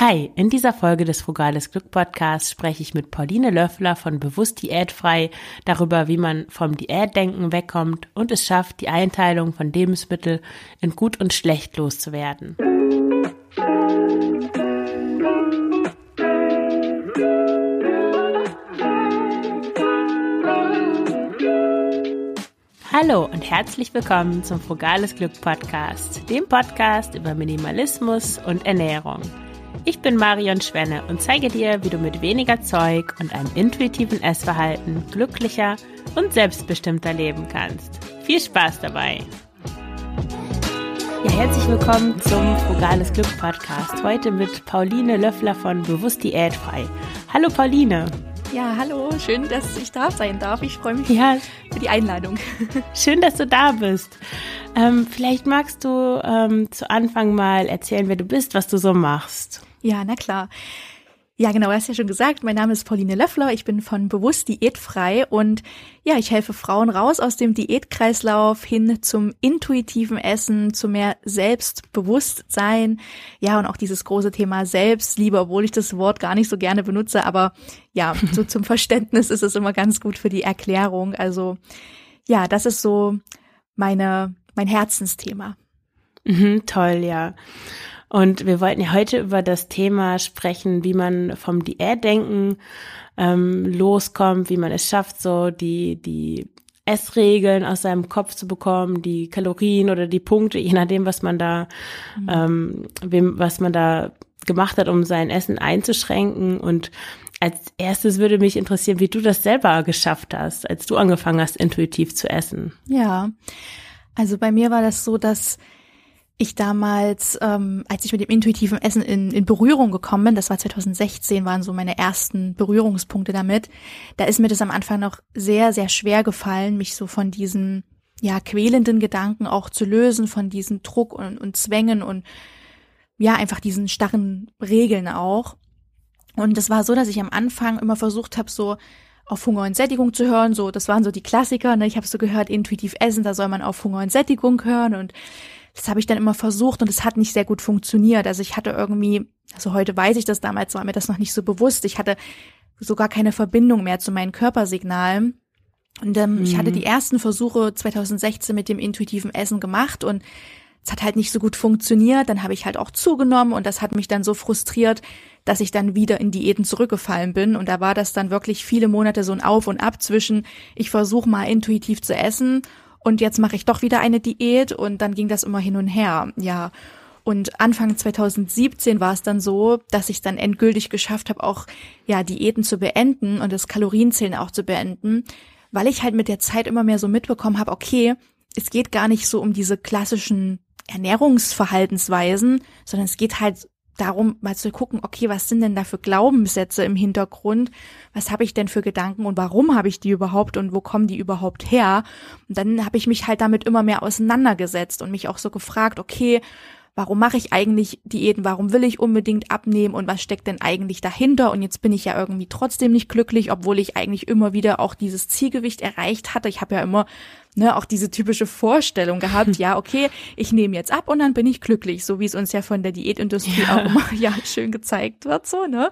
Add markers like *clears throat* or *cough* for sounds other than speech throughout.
Hi, in dieser Folge des Frugales Glück Podcasts spreche ich mit Pauline Löffler von Bewusst Diätfrei darüber, wie man vom Diätdenken wegkommt und es schafft, die Einteilung von Lebensmitteln in gut und schlecht loszuwerden. Hallo und herzlich willkommen zum Frugales Glück Podcast, dem Podcast über Minimalismus und Ernährung. Ich bin Marion Schwenne und zeige dir, wie du mit weniger Zeug und einem intuitiven Essverhalten glücklicher und selbstbestimmter leben kannst. Viel Spaß dabei! Ja, herzlich willkommen zum Frugales Glück Podcast. Heute mit Pauline Löffler von Bewusst Diätfrei. Hallo Pauline. Ja, hallo, schön, dass ich da sein darf. Ich freue mich ja. für die Einladung. *laughs* Schön, dass du da bist. Ähm, vielleicht magst du ähm, zu Anfang mal erzählen, wer du bist, was du so machst. Ja, na klar. Ja, genau, du hast ja schon gesagt, mein Name ist Pauline Löffler, ich bin von Bewusst Diätfrei und ja, ich helfe Frauen raus aus dem Diätkreislauf hin zum intuitiven Essen, zu mehr Selbstbewusstsein. Ja, und auch dieses große Thema Selbstliebe, obwohl ich das Wort gar nicht so gerne benutze, aber ja, *laughs* so zum Verständnis ist es immer ganz gut für die Erklärung. Also ja, das ist so meine, mein Herzensthema. Mhm, toll, ja. Und wir wollten ja heute über das Thema sprechen, wie man vom Diätdenken ähm, loskommt, wie man es schafft, so die, die Essregeln aus seinem Kopf zu bekommen, die Kalorien oder die Punkte, je nachdem, was man da, mhm. ähm, wem, was man da gemacht hat, um sein Essen einzuschränken. Und als erstes würde mich interessieren, wie du das selber geschafft hast, als du angefangen hast, intuitiv zu essen. Ja, also bei mir war das so, dass ich damals, ähm, als ich mit dem intuitiven Essen in, in Berührung gekommen bin, das war 2016, waren so meine ersten Berührungspunkte damit, da ist mir das am Anfang noch sehr, sehr schwer gefallen, mich so von diesen, ja, quälenden Gedanken auch zu lösen, von diesen Druck und, und Zwängen und ja, einfach diesen starren Regeln auch. Und es war so, dass ich am Anfang immer versucht habe, so auf Hunger und Sättigung zu hören. So, das waren so die Klassiker. Ne? Ich habe so gehört, intuitiv essen, da soll man auf Hunger und Sättigung hören. Und das habe ich dann immer versucht und es hat nicht sehr gut funktioniert. Also ich hatte irgendwie, also heute weiß ich das, damals war mir das noch nicht so bewusst. Ich hatte sogar keine Verbindung mehr zu meinen Körpersignalen. Und ähm, mhm. ich hatte mhm. die ersten Versuche 2016 mit dem intuitiven Essen gemacht und es hat halt nicht so gut funktioniert. Dann habe ich halt auch zugenommen und das hat mich dann so frustriert, dass ich dann wieder in Diäten zurückgefallen bin. Und da war das dann wirklich viele Monate so ein Auf und Ab zwischen, ich versuche mal intuitiv zu essen und jetzt mache ich doch wieder eine Diät und dann ging das immer hin und her, ja. Und Anfang 2017 war es dann so, dass ich dann endgültig geschafft habe, auch ja Diäten zu beenden und das Kalorienzählen auch zu beenden, weil ich halt mit der Zeit immer mehr so mitbekommen habe, okay, es geht gar nicht so um diese klassischen Ernährungsverhaltensweisen, sondern es geht halt darum, mal zu gucken, okay, was sind denn da für Glaubenssätze im Hintergrund? Was habe ich denn für Gedanken und warum habe ich die überhaupt und wo kommen die überhaupt her? Und dann habe ich mich halt damit immer mehr auseinandergesetzt und mich auch so gefragt, okay, warum mache ich eigentlich Diäten? Warum will ich unbedingt abnehmen und was steckt denn eigentlich dahinter? Und jetzt bin ich ja irgendwie trotzdem nicht glücklich, obwohl ich eigentlich immer wieder auch dieses Zielgewicht erreicht hatte. Ich habe ja immer ne, auch diese typische Vorstellung gehabt, *laughs* ja, okay, ich nehme jetzt ab und dann bin ich glücklich, so wie es uns ja von der Diätindustrie ja. auch immer *laughs* ja schön gezeigt wird, so, ne?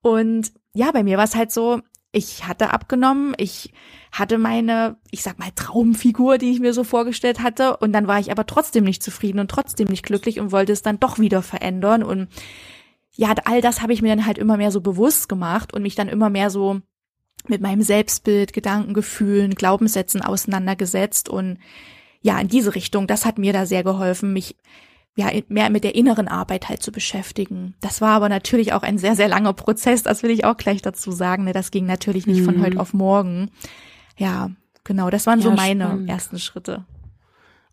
Und ja, bei mir war es halt so, ich hatte abgenommen, ich hatte meine, ich sag mal, Traumfigur, die ich mir so vorgestellt hatte, und dann war ich aber trotzdem nicht zufrieden und trotzdem nicht glücklich und wollte es dann doch wieder verändern. Und ja, all das habe ich mir dann halt immer mehr so bewusst gemacht und mich dann immer mehr so mit meinem Selbstbild, Gedanken, Gefühlen, Glaubenssätzen auseinandergesetzt und ja, in diese Richtung, das hat mir da sehr geholfen, mich ja, mehr mit der inneren Arbeit halt zu beschäftigen. Das war aber natürlich auch ein sehr, sehr langer Prozess, das will ich auch gleich dazu sagen. Ne? Das ging natürlich nicht mhm. von heute auf morgen. Ja, genau, das waren ja, so meine spannend. ersten Schritte.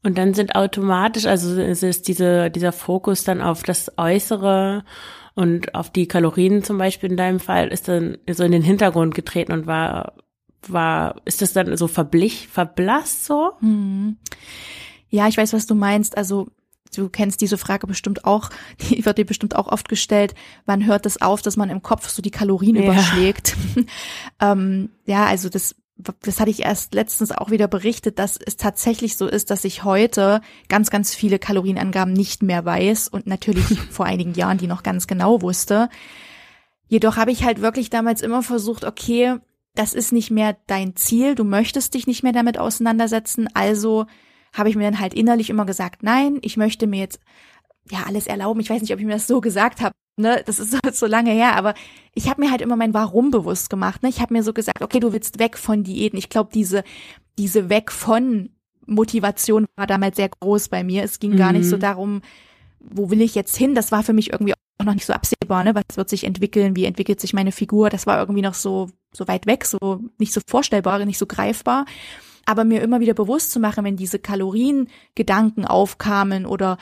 Und dann sind automatisch, also es ist diese, dieser Fokus dann auf das Äußere und auf die Kalorien zum Beispiel in deinem Fall ist dann so in den Hintergrund getreten und war, war, ist das dann so verblich, verblasst so? Hm. Ja, ich weiß, was du meinst. Also du kennst diese Frage bestimmt auch, *laughs* die wird dir bestimmt auch oft gestellt, wann hört es das auf, dass man im Kopf so die Kalorien ja. überschlägt? *laughs* ähm, ja, also das das hatte ich erst letztens auch wieder berichtet, dass es tatsächlich so ist, dass ich heute ganz, ganz viele Kalorienangaben nicht mehr weiß und natürlich *laughs* vor einigen Jahren die noch ganz genau wusste. Jedoch habe ich halt wirklich damals immer versucht, okay, das ist nicht mehr dein Ziel, du möchtest dich nicht mehr damit auseinandersetzen, also habe ich mir dann halt innerlich immer gesagt, nein, ich möchte mir jetzt ja alles erlauben. Ich weiß nicht, ob ich mir das so gesagt habe, ne, das ist *laughs* so, so lange her, aber ich habe mir halt immer mein Warum bewusst gemacht. Ne? Ich habe mir so gesagt, okay, du willst weg von Diäten. Ich glaube, diese, diese weg von Motivation war damals sehr groß bei mir. Es ging mhm. gar nicht so mhm. darum, wo will ich jetzt hin? Das war für mich irgendwie auch noch nicht so absehbar, ne? Was wird sich entwickeln? Wie entwickelt sich meine Figur? Das war irgendwie noch so, so weit weg, so nicht so vorstellbar, nicht so greifbar. Aber mir immer wieder bewusst zu machen, wenn diese Kaloriengedanken aufkamen oder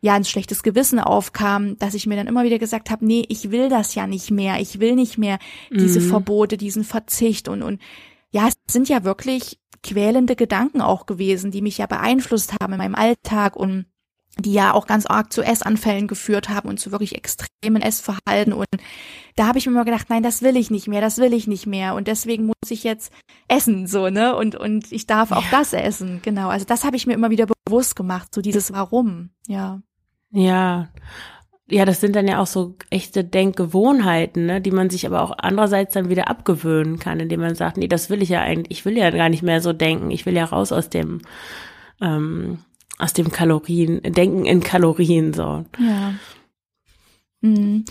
ja ein schlechtes Gewissen aufkam, dass ich mir dann immer wieder gesagt habe, nee, ich will das ja nicht mehr, ich will nicht mehr diese mhm. Verbote, diesen Verzicht und und ja, es sind ja wirklich quälende Gedanken auch gewesen, die mich ja beeinflusst haben in meinem Alltag und die ja auch ganz arg zu Essanfällen geführt haben und zu wirklich extremen Essverhalten. Und da habe ich mir immer gedacht, nein, das will ich nicht mehr, das will ich nicht mehr. Und deswegen muss ich jetzt essen, so, ne? Und, und ich darf auch ja. das essen. Genau. Also das habe ich mir immer wieder bewusst gemacht, so dieses Warum, ja. Ja. Ja, das sind dann ja auch so echte Denkgewohnheiten, ne, die man sich aber auch andererseits dann wieder abgewöhnen kann, indem man sagt, nee, das will ich ja eigentlich, ich will ja gar nicht mehr so denken, ich will ja raus aus dem, ähm, aus dem Kalorien, Denken in Kalorien so. Ja. Mhm.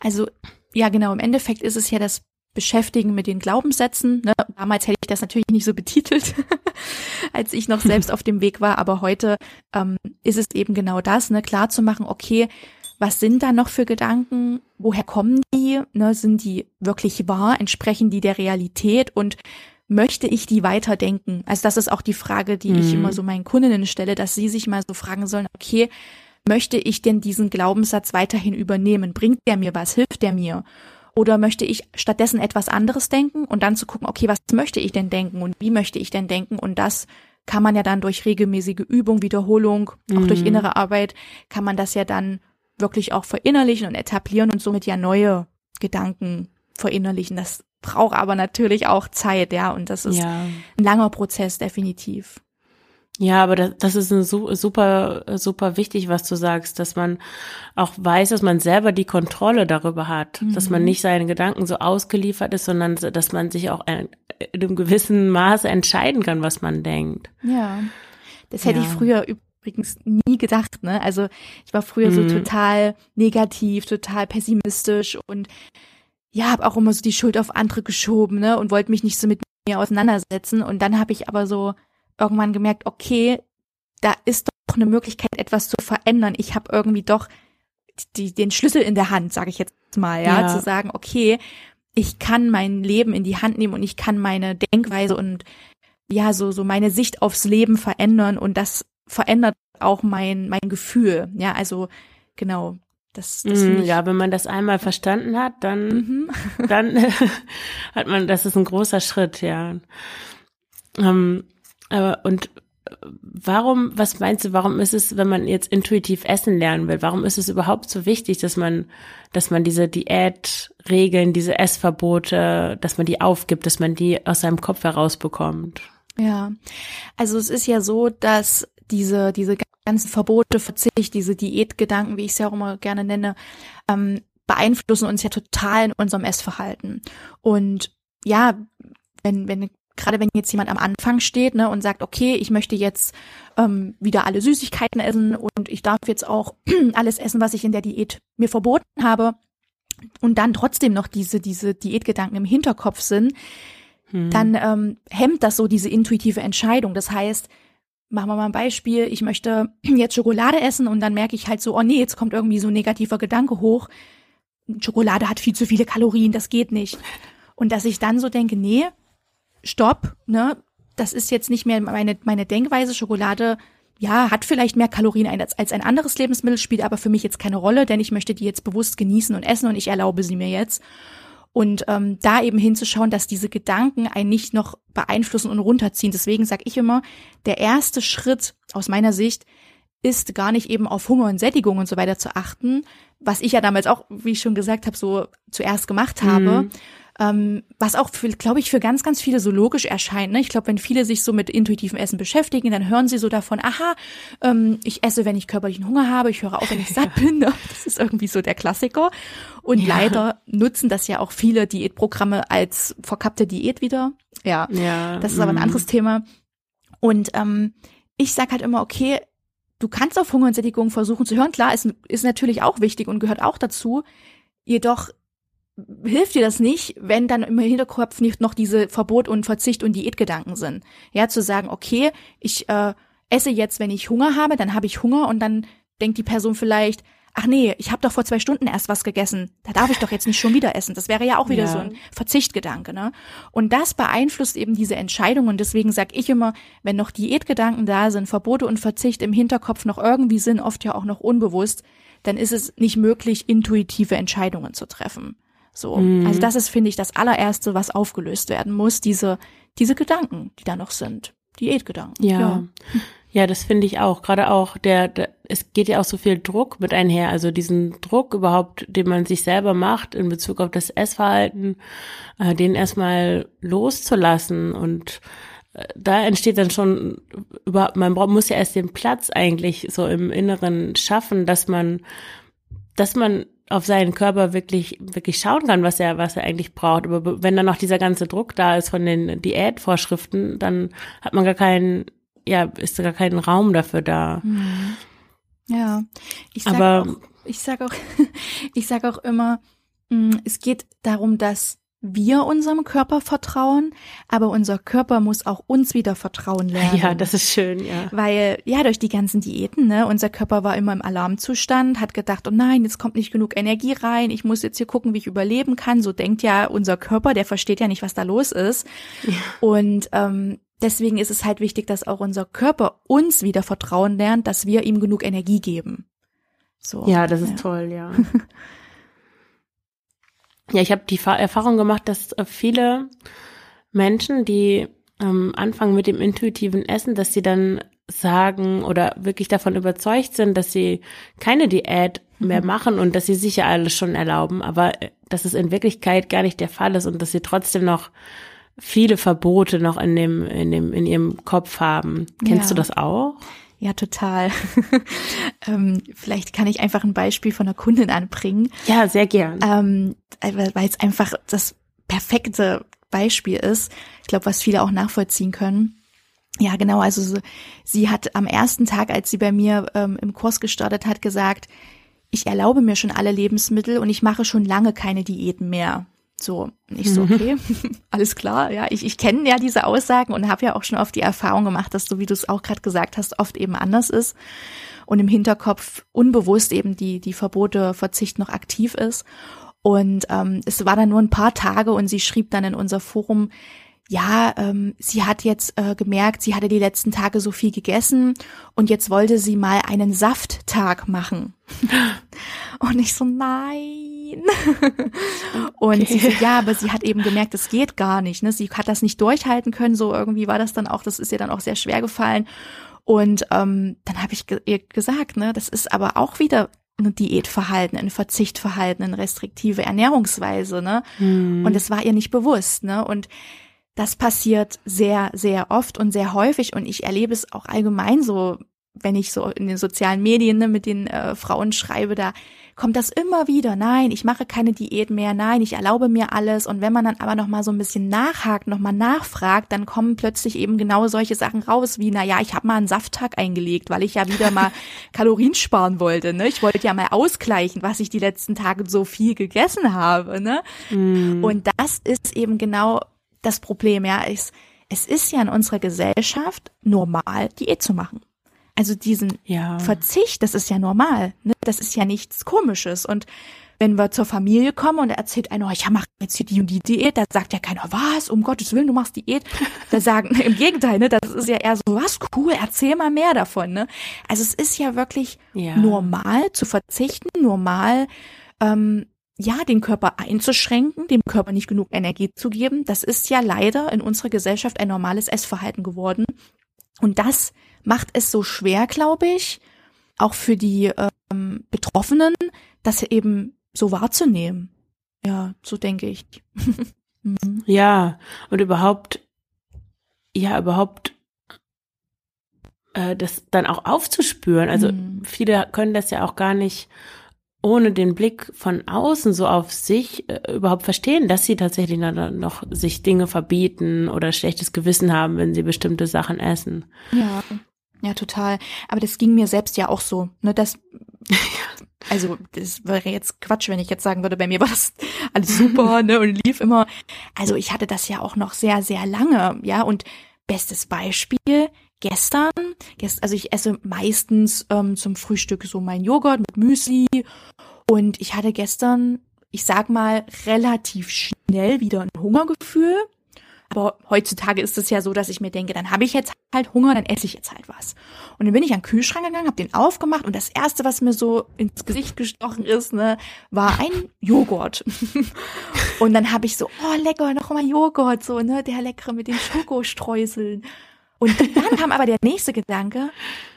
Also, ja, genau, im Endeffekt ist es ja das Beschäftigen mit den Glaubenssätzen. Ne? Damals hätte ich das natürlich nicht so betitelt, *laughs* als ich noch selbst auf dem Weg war, aber heute ähm, ist es eben genau das, ne, klar zu machen, okay, was sind da noch für Gedanken? Woher kommen die? Ne, sind die wirklich wahr? Entsprechen die der Realität? Und möchte ich die weiterdenken? Also das ist auch die Frage, die mhm. ich immer so meinen Kundinnen stelle, dass sie sich mal so fragen sollen, okay, möchte ich denn diesen Glaubenssatz weiterhin übernehmen? Bringt der mir was? Hilft der mir? Oder möchte ich stattdessen etwas anderes denken und dann zu gucken, okay, was möchte ich denn denken und wie möchte ich denn denken? Und das kann man ja dann durch regelmäßige Übung, Wiederholung, auch mhm. durch innere Arbeit, kann man das ja dann wirklich auch verinnerlichen und etablieren und somit ja neue Gedanken verinnerlichen. Das braucht aber natürlich auch Zeit, ja, und das ist ja. ein langer Prozess, definitiv. Ja, aber das, das ist ein super, super wichtig, was du sagst, dass man auch weiß, dass man selber die Kontrolle darüber hat, mhm. dass man mhm. nicht seinen Gedanken so ausgeliefert ist, sondern dass man sich auch in einem gewissen Maße entscheiden kann, was man denkt. Ja, das hätte ja. ich früher übrigens nie gedacht, ne? Also ich war früher mhm. so total negativ, total pessimistisch und ja, habe auch immer so die Schuld auf andere geschoben, ne? Und wollte mich nicht so mit mir auseinandersetzen. Und dann habe ich aber so irgendwann gemerkt, okay, da ist doch eine Möglichkeit, etwas zu verändern. Ich habe irgendwie doch die, den Schlüssel in der Hand, sage ich jetzt mal, ja? ja, zu sagen, okay, ich kann mein Leben in die Hand nehmen und ich kann meine Denkweise und ja, so, so meine Sicht aufs Leben verändern und das verändert auch mein, mein Gefühl. Ja, also genau. Das, das mm, ja, wenn man das einmal verstanden hat, dann, mhm. *laughs* dann *laughs* hat man, das ist ein großer Schritt, ja. Ähm, aber und warum, was meinst du, warum ist es, wenn man jetzt intuitiv essen lernen will, warum ist es überhaupt so wichtig, dass man, dass man diese Diätregeln, diese Essverbote, dass man die aufgibt, dass man die aus seinem Kopf herausbekommt? Ja, also es ist ja so, dass diese, diese ganzen Verbote, Verzicht, diese Diätgedanken, wie ich es ja auch immer gerne nenne, ähm, beeinflussen uns ja total in unserem Essverhalten. Und ja, wenn, wenn gerade wenn jetzt jemand am Anfang steht ne, und sagt, okay, ich möchte jetzt ähm, wieder alle Süßigkeiten essen und ich darf jetzt auch *clears throat* alles essen, was ich in der Diät mir verboten habe, und dann trotzdem noch diese, diese Diätgedanken im Hinterkopf sind, hm. dann ähm, hemmt das so diese intuitive Entscheidung. Das heißt, machen wir mal ein Beispiel, ich möchte *clears throat* jetzt Schokolade essen und dann merke ich halt so, oh nee, jetzt kommt irgendwie so ein negativer Gedanke hoch. Schokolade hat viel zu viele Kalorien, das geht nicht. Und dass ich dann so denke, nee, stopp, ne, das ist jetzt nicht mehr meine, meine Denkweise. Schokolade, ja, hat vielleicht mehr Kalorien als, als ein anderes Lebensmittel, spielt aber für mich jetzt keine Rolle, denn ich möchte die jetzt bewusst genießen und essen und ich erlaube sie mir jetzt. Und ähm, da eben hinzuschauen, dass diese Gedanken einen nicht noch beeinflussen und runterziehen. Deswegen sage ich immer, der erste Schritt aus meiner Sicht ist gar nicht eben auf Hunger und Sättigung und so weiter zu achten, was ich ja damals auch, wie ich schon gesagt habe, so zuerst gemacht habe, mhm ähm, was auch, glaube ich, für ganz, ganz viele so logisch erscheint. Ne? Ich glaube, wenn viele sich so mit intuitivem Essen beschäftigen, dann hören sie so davon, aha, ähm, ich esse, wenn ich körperlichen Hunger habe, ich höre auf, wenn ich *laughs* satt bin. Ne? Das ist irgendwie so der Klassiker. Und ja. leider nutzen das ja auch viele Diätprogramme als verkappte Diät wieder. Ja, ja das ist aber ein mhm. anderes Thema. Und ähm, ich sag halt immer, okay, du kannst auf Hunger und Sättigung versuchen zu hören. Klar, ist, ist natürlich auch wichtig und gehört auch dazu. Jedoch hilft dir das nicht, wenn dann im Hinterkopf nicht noch diese Verbot und Verzicht und Diätgedanken sind. Ja, zu sagen, okay, ich äh, esse jetzt, wenn ich Hunger habe, dann habe ich Hunger und dann denkt die Person vielleicht, ach nee, ich habe doch vor zwei Stunden erst was gegessen, da darf ich doch jetzt nicht schon wieder essen. Das wäre ja auch wieder ja. so ein Verzichtgedanke, ne? Und das beeinflusst eben diese Entscheidung und deswegen sage ich immer, wenn noch Diätgedanken da sind, Verbote und Verzicht im Hinterkopf noch irgendwie sind, oft ja auch noch unbewusst, dann ist es nicht möglich, intuitive Entscheidungen zu treffen. So. Mhm. Also das ist, finde ich, das allererste, was aufgelöst werden muss, diese, diese Gedanken, die da noch sind. Diätgedanken. Ja. ja. Ja, das finde ich auch. Gerade auch der, der, es geht ja auch so viel Druck mit einher. Also diesen Druck überhaupt, den man sich selber macht in Bezug auf das Essverhalten, äh, den erstmal loszulassen und äh, da entsteht dann schon überhaupt, man muss ja erst den Platz eigentlich so im Inneren schaffen, dass man, dass man auf seinen Körper wirklich, wirklich schauen kann, was er, was er eigentlich braucht. Aber wenn dann noch dieser ganze Druck da ist von den Diätvorschriften, dann hat man gar keinen, ja, ist gar kein Raum dafür da. Mhm. Ja, ich sag Aber, auch, ich sag auch, *laughs* ich sag auch immer, mm, es geht darum, dass wir unserem Körper vertrauen, aber unser Körper muss auch uns wieder vertrauen lernen. Ja, das ist schön, ja. Weil, ja, durch die ganzen Diäten, ne, unser Körper war immer im Alarmzustand, hat gedacht, oh nein, jetzt kommt nicht genug Energie rein, ich muss jetzt hier gucken, wie ich überleben kann. So denkt ja unser Körper, der versteht ja nicht, was da los ist. Ja. Und ähm, deswegen ist es halt wichtig, dass auch unser Körper uns wieder vertrauen lernt, dass wir ihm genug Energie geben. So. Ja, das ist ja. toll, ja. *laughs* Ja, ich habe die Erfahrung gemacht, dass äh, viele Menschen, die ähm, anfangen mit dem intuitiven Essen, dass sie dann sagen oder wirklich davon überzeugt sind, dass sie keine Diät mehr mhm. machen und dass sie sich ja alles schon erlauben, aber äh, dass es in Wirklichkeit gar nicht der Fall ist und dass sie trotzdem noch viele Verbote noch in dem, in dem, in ihrem Kopf haben. Kennst ja. du das auch? Ja, total. *laughs* ähm, vielleicht kann ich einfach ein Beispiel von einer Kundin anbringen. Ja, sehr gern. Ähm, weil es einfach das perfekte Beispiel ist. Ich glaube, was viele auch nachvollziehen können. Ja, genau. Also so, sie hat am ersten Tag, als sie bei mir ähm, im Kurs gestartet hat, gesagt, ich erlaube mir schon alle Lebensmittel und ich mache schon lange keine Diäten mehr. So, nicht so, okay, *laughs* alles klar, ja, ich, ich kenne ja diese Aussagen und habe ja auch schon oft die Erfahrung gemacht, dass so wie du es auch gerade gesagt hast, oft eben anders ist und im Hinterkopf unbewusst eben die, die Verbote Verzicht noch aktiv ist. Und ähm, es war dann nur ein paar Tage und sie schrieb dann in unser Forum, ja, ähm, sie hat jetzt äh, gemerkt, sie hatte die letzten Tage so viel gegessen und jetzt wollte sie mal einen Safttag machen. *laughs* und ich so, nein. *laughs* und okay. sie so, ja, aber sie hat eben gemerkt, das geht gar nicht. Ne? Sie hat das nicht durchhalten können, so irgendwie war das dann auch, das ist ihr dann auch sehr schwer gefallen. Und ähm, dann habe ich ge ihr gesagt, ne, das ist aber auch wieder ein Diätverhalten, ein Verzichtverhalten, eine restriktive Ernährungsweise, ne? Hm. Und es war ihr nicht bewusst, ne? Und das passiert sehr, sehr oft und sehr häufig und ich erlebe es auch allgemein so, wenn ich so in den sozialen Medien ne, mit den äh, Frauen schreibe, da kommt das immer wieder. Nein, ich mache keine Diät mehr. Nein, ich erlaube mir alles. Und wenn man dann aber noch mal so ein bisschen nachhakt, noch mal nachfragt, dann kommen plötzlich eben genau solche Sachen raus, wie na ja, ich habe mal einen Safttag eingelegt, weil ich ja wieder mal *laughs* Kalorien sparen wollte. Ne? Ich wollte ja mal ausgleichen, was ich die letzten Tage so viel gegessen habe. Ne? Mm. Und das ist eben genau das Problem, ja, ist, es ist ja in unserer Gesellschaft normal, Diät zu machen. Also diesen ja. Verzicht, das ist ja normal. Ne? Das ist ja nichts Komisches. Und wenn wir zur Familie kommen und er erzählt einer, ich mache jetzt hier die und die Diät, da sagt ja keiner, was, um Gottes Willen, du machst Diät. Da *laughs* sagen, im Gegenteil, ne, das ist ja eher so, was, cool, erzähl mal mehr davon, ne. Also es ist ja wirklich ja. normal zu verzichten, normal, ähm, ja, den Körper einzuschränken, dem Körper nicht genug Energie zu geben, das ist ja leider in unserer Gesellschaft ein normales Essverhalten geworden. Und das macht es so schwer, glaube ich, auch für die ähm, Betroffenen, das eben so wahrzunehmen. Ja, so denke ich. *laughs* Mhm. Ja, und überhaupt, ja, überhaupt äh, das dann auch aufzuspüren. Also mhm. viele können das ja auch gar nicht ohne den Blick von außen so auf sich äh, überhaupt verstehen, dass sie tatsächlich noch sich Dinge verbieten oder schlechtes Gewissen haben, wenn sie bestimmte Sachen essen. Ja, ja, total. Aber das ging mir selbst ja auch so, ne, das *laughs* also das wäre jetzt Quatsch, wenn ich jetzt sagen würde, bei mir war das alles super, *laughs* ne, und lief immer. Also ich hatte das ja auch noch sehr, sehr lange, ja, und bestes Beispiel, gestern, gest, also ich esse meistens ähm, zum Frühstück so mein Joghurt mit Müsli und ich hatte gestern, ich sag mal, relativ schnell wieder ein Hungergefühl. Aber heutzutage ist es ja so, dass ich mir denke, dann habe ich jetzt halt Hunger, dann esse ich jetzt halt was. Und dann bin ich an den Kühlschrank gegangen, habe den aufgemacht und das erste, was mir so ins Gesicht gestochen ist, ne, war ein Joghurt. *laughs* und dann habe ich so, oh lecker, noch mal Joghurt, so ne, der leckere mit den Schokostreuseln. Und dann kam aber der nächste Gedanke,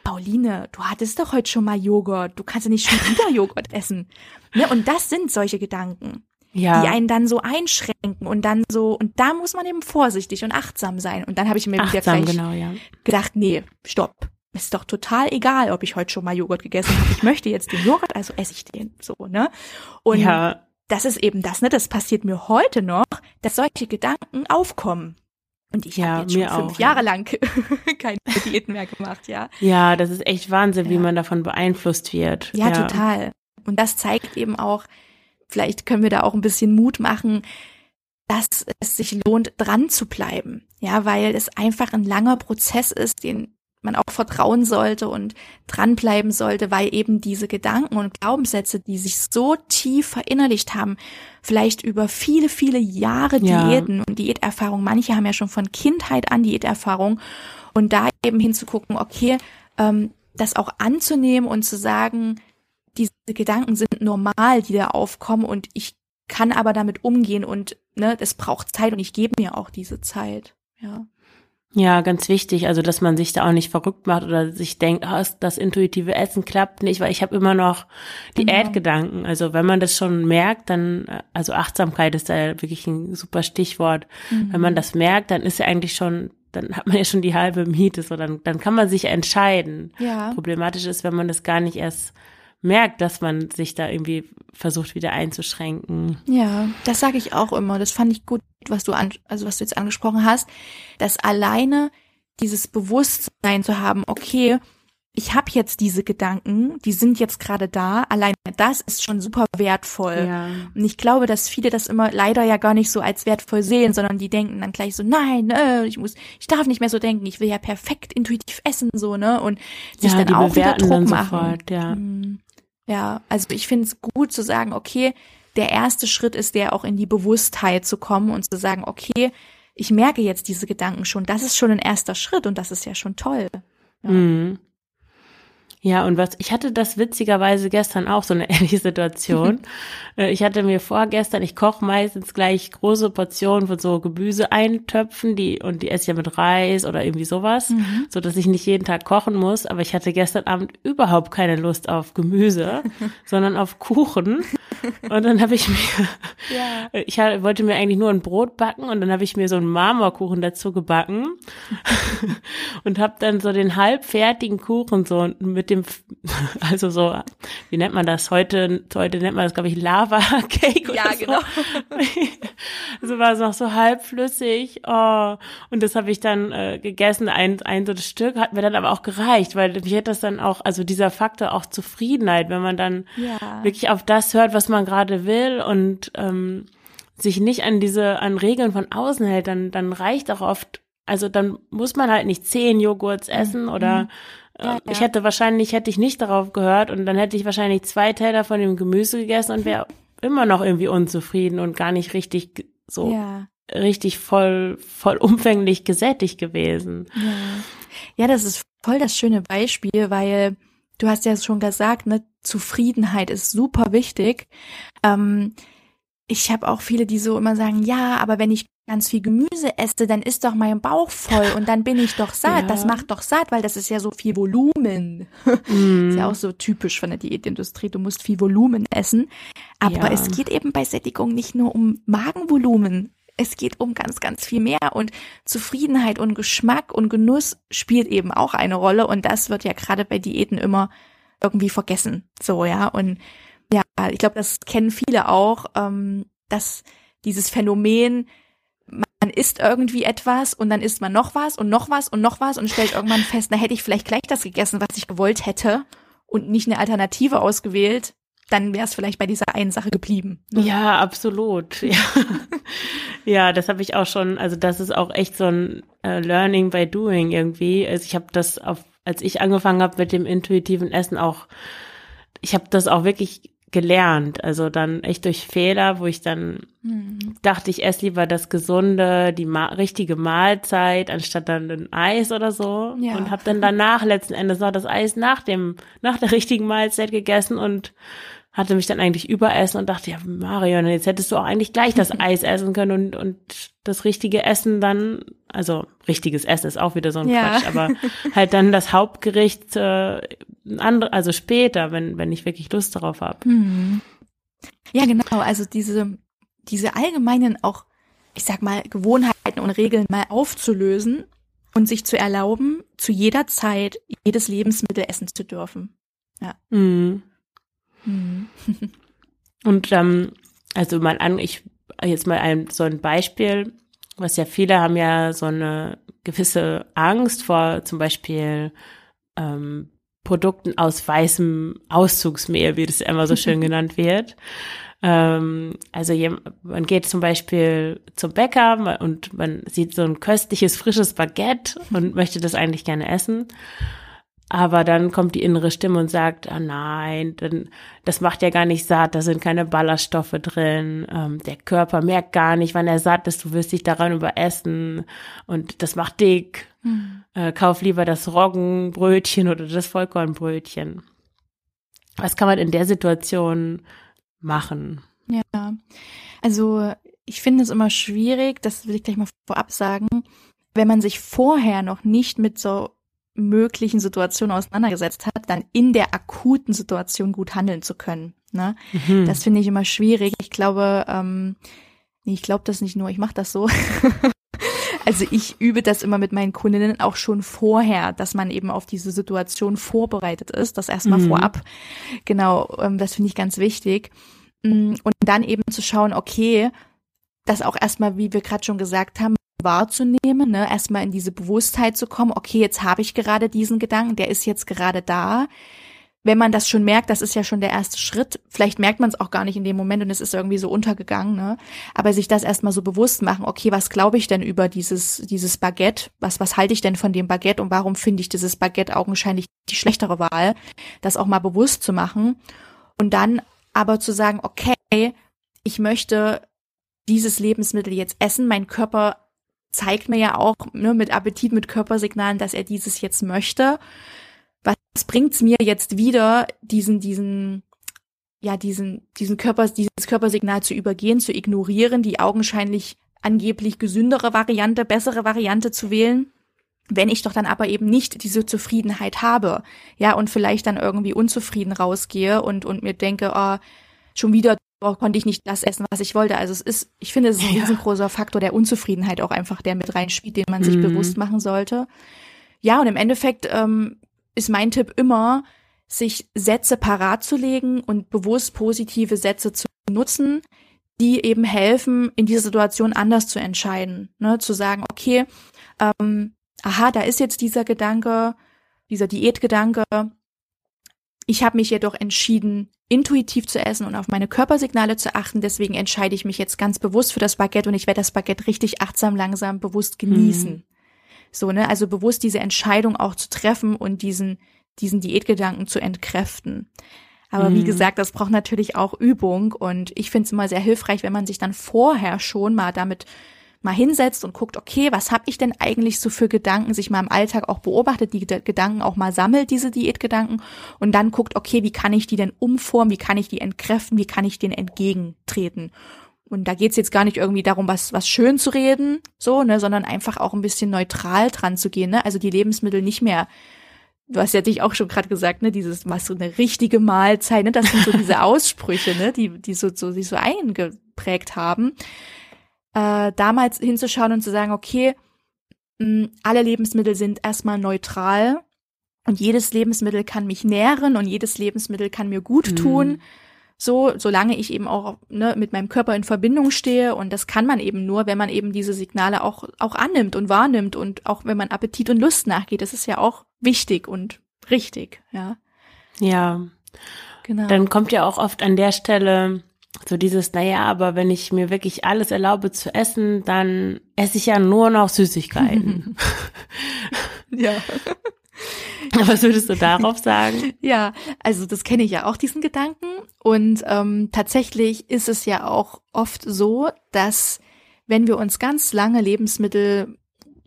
Pauline, du hattest doch heute schon mal Joghurt, du kannst ja nicht schon wieder Joghurt essen. Ne? Und das sind solche Gedanken, ja. die einen dann so einschränken und dann so, und da muss man eben vorsichtig und achtsam sein. Und dann habe ich mir achtsam, wieder genau, ja. gedacht, nee, stopp. Ist doch total egal, ob ich heute schon mal Joghurt gegessen habe. Ich möchte jetzt den Joghurt, also esse ich den so, ne? Und ja. das ist eben das, ne? Das passiert mir heute noch, dass solche Gedanken aufkommen. Und ich ja, habe jetzt schon fünf auch, Jahre ja. lang *laughs* keine Diäten mehr gemacht, ja. Ja, das ist echt Wahnsinn, ja. wie man davon beeinflusst wird. Ja, ja, total. Und das zeigt eben auch, vielleicht können wir da auch ein bisschen Mut machen, dass es sich lohnt, dran zu bleiben. Ja, weil es einfach ein langer Prozess ist, den man auch vertrauen sollte und dranbleiben sollte, weil eben diese Gedanken und Glaubenssätze, die sich so tief verinnerlicht haben, vielleicht über viele, viele Jahre ja. Diäten und Diäterfahrung, manche haben ja schon von Kindheit an Diäterfahrung und da eben hinzugucken, okay, ähm, das auch anzunehmen und zu sagen, diese Gedanken sind normal, die da aufkommen und ich kann aber damit umgehen und ne, es braucht Zeit und ich gebe mir auch diese Zeit. Ja. Ja, ganz wichtig, also dass man sich da auch nicht verrückt macht oder sich denkt, oh, das intuitive Essen klappt nicht, weil ich habe immer noch Diätgedanken. Genau. Also wenn man das schon merkt, dann, also Achtsamkeit ist da wirklich ein super Stichwort. Mhm. Wenn man das merkt, dann ist ja eigentlich schon, dann hat man ja schon die halbe Miete, so dann, dann kann man sich entscheiden. Ja. Problematisch ist, wenn man das gar nicht erst merkt, dass man sich da irgendwie versucht wieder einzuschränken. Ja, das sage ich auch immer. Das fand ich gut, was du an, also was du jetzt angesprochen hast, dass alleine dieses Bewusstsein zu haben, okay, ich habe jetzt diese Gedanken, die sind jetzt gerade da, alleine das ist schon super wertvoll. Ja. Und ich glaube, dass viele das immer leider ja gar nicht so als wertvoll sehen, sondern die denken dann gleich so, nein, äh, ich muss, ich darf nicht mehr so denken, ich will ja perfekt intuitiv essen, so, ne? Und sich ja, dann auch wieder Druck machen. Sofort, ja. Mhm. Ja, also ich finde es gut zu sagen, okay, der erste Schritt ist der auch in die Bewusstheit zu kommen und zu sagen, okay, ich merke jetzt diese Gedanken schon. Das ist schon ein erster Schritt und das ist ja schon toll. Ja. Mhm. Ja, und was, ich hatte das witzigerweise gestern auch so eine *laughs* ähnliche Situation. Äh, ich hatte mir vorgestern, ich koche meistens gleich große Portionen von so Gemüseeintöpfen, die, und die esse ich ja mit Reis oder irgendwie sowas, mhm. so dass ich nicht jeden Tag kochen muss. Aber ich hatte gestern Abend überhaupt keine Lust auf Gemüse, *laughs* sondern auf Kuchen. Und dann habe ich mir, *laughs* ja. ich wollte mir eigentlich nur ein Brot backen und dann habe ich mir so einen Marmorkuchen dazu gebacken und habe dann so den halbfertigen Kuchen so mit dem, *laughs* also so, wie nennt man das heute? Heute nennt man das, glaube ich, Lava *laughs* Cake. Ja, genau. *laughs* also war es noch so halbflüssig. Oh. Und das habe ich dann äh, gegessen. Ein, ein so das Stück hat mir dann aber auch gereicht, weil mich hätte das dann auch, also dieser Faktor auch Zufriedenheit, wenn man dann ja. wirklich auf das hört, was man gerade will und ähm, sich nicht an diese, an Regeln von außen hält, dann, dann reicht auch oft also dann muss man halt nicht zehn Joghurts essen oder mhm. Ja, ja. Ich hätte wahrscheinlich, hätte ich nicht darauf gehört und dann hätte ich wahrscheinlich zwei Teller von dem Gemüse gegessen und wäre immer noch irgendwie unzufrieden und gar nicht richtig so ja. richtig voll, voll umfänglich gesättigt gewesen. Ja. ja, das ist voll das schöne Beispiel, weil du hast ja schon gesagt, ne, Zufriedenheit ist super wichtig. Ähm, ich habe auch viele, die so immer sagen, ja, aber wenn ich ganz viel Gemüse esse, dann ist doch mein Bauch voll und dann bin ich doch *laughs* satt. Ja. Das macht doch satt, weil das ist ja so viel Volumen. Mm. *laughs* ist ja auch so typisch von der Diätindustrie. Du musst viel Volumen essen. Aber ja. es geht eben bei Sättigung nicht nur um Magenvolumen. es geht um ganz, ganz viel mehr und Zufriedenheit und Geschmack und Genuss spielt eben auch eine Rolle und das wird ja gerade bei Diäten immer irgendwie vergessen. So, ja. Und ich glaube, das kennen viele auch, ähm, dass dieses Phänomen, man isst irgendwie etwas und dann isst man noch was und noch was und noch was und stellt irgendwann fest, na hätte ich vielleicht gleich das gegessen, was ich gewollt hätte und nicht eine Alternative ausgewählt, dann wäre es vielleicht bei dieser einen Sache geblieben. Ne? Ja, absolut. *laughs* Ja, ja das habe ich auch schon. Also das ist auch echt so ein uh, Learning by Doing irgendwie. Also ich habe das auf, als ich angefangen habe mit dem intuitiven Essen auch, ich habe das auch wirklich gelernt. Also dann echt durch Fehler, wo ich dann mhm. dachte, ich esse lieber das Gesunde, die ma richtige Mahlzeit, anstatt dann ein Eis oder so. Ja. Und habe dann danach letzten Endes noch das Eis nach dem, nach der *laughs* richtigen Mahlzeit gegessen und hatte mich dann eigentlich überessen und dachte, ja, Marion, jetzt hättest du auch eigentlich gleich das *laughs* Eis essen können und, und das richtige Essen dann, also richtiges Essen ist auch wieder so ein ja. Quatsch, aber halt dann das Hauptgericht äh, andere, also später, wenn, wenn ich wirklich Lust darauf habe. Mhm. Ja, genau, also diese, diese allgemeinen auch, ich sag mal, Gewohnheiten und Regeln mal aufzulösen und sich zu erlauben, zu jeder Zeit jedes Lebensmittel essen zu dürfen. Ja. Mhm. Mhm. *laughs* Und ähm, also mal an, ich jetzt mal ein, so ein Beispiel, was ja viele haben ja so eine gewisse Angst vor zum Beispiel ähm, Produkten aus weißem Auszugsmehl, wie das immer so schön *laughs* genannt wird. Ähm, also man geht zum Beispiel zum Bäcker und man sieht so ein köstliches, frisches Baguette und möchte das eigentlich gerne essen. Aber dann kommt die innere Stimme und sagt, ah nein, dann, das macht ja gar nicht satt, da sind keine Ballaststoffe drin, ähm, der Körper merkt gar nicht, wann er satt ist, du wirst dich daran überessen und das macht dick. Mhm. Äh, kauf lieber das Roggenbrötchen oder das Vollkornbrötchen. Was kann man in der Situation machen? Ja, also ich finde es immer schwierig, das will ich gleich mal vorab sagen, wenn man sich vorher noch nicht mit so möglichen Situationen auseinandergesetzt hat, dann in der akuten Situation gut handeln zu können. Ne? Mhm. Das finde ich immer schwierig. Ich glaube, ähm, nee, ich glaube das nicht nur, ich mache das so. *laughs* also ich übe das immer mit meinen Kundinnen auch schon vorher, dass man eben auf diese Situation vorbereitet ist, das erstmal mhm. vorab. Genau, ähm, das finde ich ganz wichtig. Mm, und dann eben zu schauen, okay, das auch erstmal, wie wir gerade schon gesagt haben, wahrzunehmen, ne? erstmal in diese Bewusstheit zu kommen, okay, jetzt habe ich gerade diesen Gedanken, der ist jetzt gerade da. Wenn man das schon merkt, das ist ja schon der erste Schritt. Vielleicht merkt man es auch gar nicht in dem Moment und es ist irgendwie so untergegangen, ne? Aber sich das erstmal so bewusst machen, okay, was glaube ich denn über dieses, dieses Baguette? Was, was halte ich denn von dem Baguette und warum finde ich dieses Baguette augenscheinlich die schlechtere Wahl? Das auch mal bewusst zu machen. Und dann aber zu sagen, okay, ich möchte dieses Lebensmittel jetzt essen, mein Körper zeigt mir ja auch ne, mit Appetit, mit Körpersignalen, dass er dieses jetzt möchte. Was bringt's mir jetzt wieder, diesen, diesen, ja, diesen, diesen Körper, dieses Körpersignal zu übergehen, zu ignorieren, die augenscheinlich angeblich gesündere Variante, bessere Variante zu wählen? wenn ich doch dann aber eben nicht diese Zufriedenheit habe, ja, und vielleicht dann irgendwie unzufrieden rausgehe und, und mir denke, oh, schon wieder konnte ich nicht das essen, was ich wollte. Also es ist, ich finde, es ist ein ja. riesengroßer Faktor der Unzufriedenheit auch einfach, der mit reinspielt, den man sich mhm. bewusst machen sollte. Ja, und im Endeffekt ähm, ist mein Tipp immer, sich Sätze parat zu legen und bewusst positive Sätze zu nutzen, die eben helfen, in dieser Situation anders zu entscheiden. Ne? Zu sagen, okay, ähm, aha, da ist jetzt dieser Gedanke, dieser Diätgedanke, ich habe mich jedoch entschieden, intuitiv zu essen und auf meine Körpersignale zu achten. Deswegen entscheide ich mich jetzt ganz bewusst für das Baguette und ich werde das Baguette richtig achtsam, langsam, bewusst genießen. Mhm. So, ne? Also bewusst diese Entscheidung auch zu treffen und diesen, diesen Diätgedanken zu entkräften. Aber mhm. wie gesagt, das braucht natürlich auch Übung und ich finde es immer sehr hilfreich, wenn man sich dann vorher schon mal damit mal hinsetzt und guckt, okay, was habe ich denn eigentlich so für Gedanken, sich mal im Alltag auch beobachtet, die Gedanken auch mal sammelt, diese Diätgedanken, und dann guckt, okay, wie kann ich die denn umformen, wie kann ich die entkräften, wie kann ich denen entgegentreten. Und da geht's jetzt gar nicht irgendwie darum, was, was schön zu reden, so, ne, sondern einfach auch ein bisschen neutral dran zu gehen, ne? Also die Lebensmittel nicht mehr du hast ja dich auch schon gerade gesagt, ne, dieses was so eine richtige Mahlzeit, ne, das sind so diese *laughs* Aussprüche, ne, die die so so sich so eingeprägt haben äh, damals hinzuschauen und zu sagen, okay, mh, alle Lebensmittel sind erstmal neutral und jedes Lebensmittel kann mich nähren und jedes Lebensmittel kann mir gut tun. Mhm. So, solange ich eben auch ne, mit meinem Körper in Verbindung stehe. Und das kann man eben nur, wenn man eben diese Signale auch, auch annimmt und wahrnimmt und auch wenn man Appetit und Lust nachgeht. Das ist ja auch wichtig und richtig, ja. Ja. Genau. Dann kommt ja auch oft an der Stelle so dieses, naja, aber wenn ich mir wirklich alles erlaube zu essen, dann esse ich ja nur noch Süßigkeiten. *laughs* ja. *laughs* Was würdest du darauf sagen? ja, also das kenne ich ja auch, diesen Gedanken. Und ähm, tatsächlich ist es ja auch oft so, dass wenn wir uns ganz lange Lebensmittel,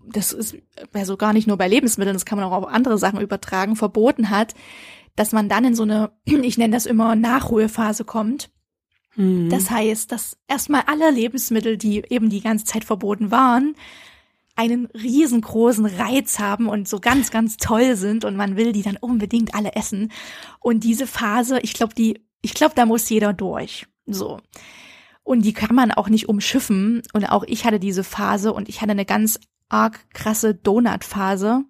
das ist also gar nicht nur bei Lebensmitteln, das kann man auch auf andere Sachen übertragen, verboten hat, dass man dann in so eine, *clears throat* ich nenne das immer Nachruhephase kommt. Mhm. Das heißt, dass erstmal alle Lebensmittel, die eben die ganze Zeit verboten waren, einen riesengroßen Reiz haben und so ganz, ganz toll sind und man will die dann unbedingt alle essen. Und diese Phase, ich glaube, die, ich glaube, da muss jeder durch. So. Und die kann man auch nicht umschiffen. Und auch ich hatte diese Phase und ich hatte eine ganz arg krasse Donut-Phase,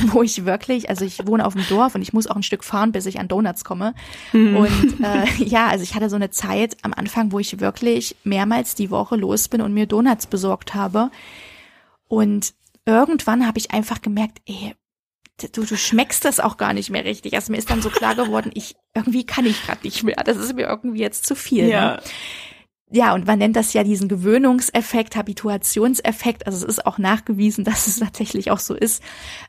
*laughs* wo ich wirklich, also ich wohne auf dem Dorf und ich muss auch ein Stück fahren, bis ich an Donuts komme. Mhm. Und äh, *laughs* ja, also ich hatte so eine Zeit am Anfang, wo ich wirklich mehrmals die Woche los bin und mir Donuts besorgt habe und irgendwann habe ich einfach gemerkt, ey, du, du schmeckst das auch gar nicht mehr richtig. Also mir ist dann so klar geworden, ich irgendwie kann ich gerade nicht mehr. Das ist mir irgendwie jetzt zu viel. Ja. Ne? Ja, und man nennt das ja diesen Gewöhnungseffekt, Habituationseffekt. Also es ist auch nachgewiesen, *laughs* dass es tatsächlich auch so ist.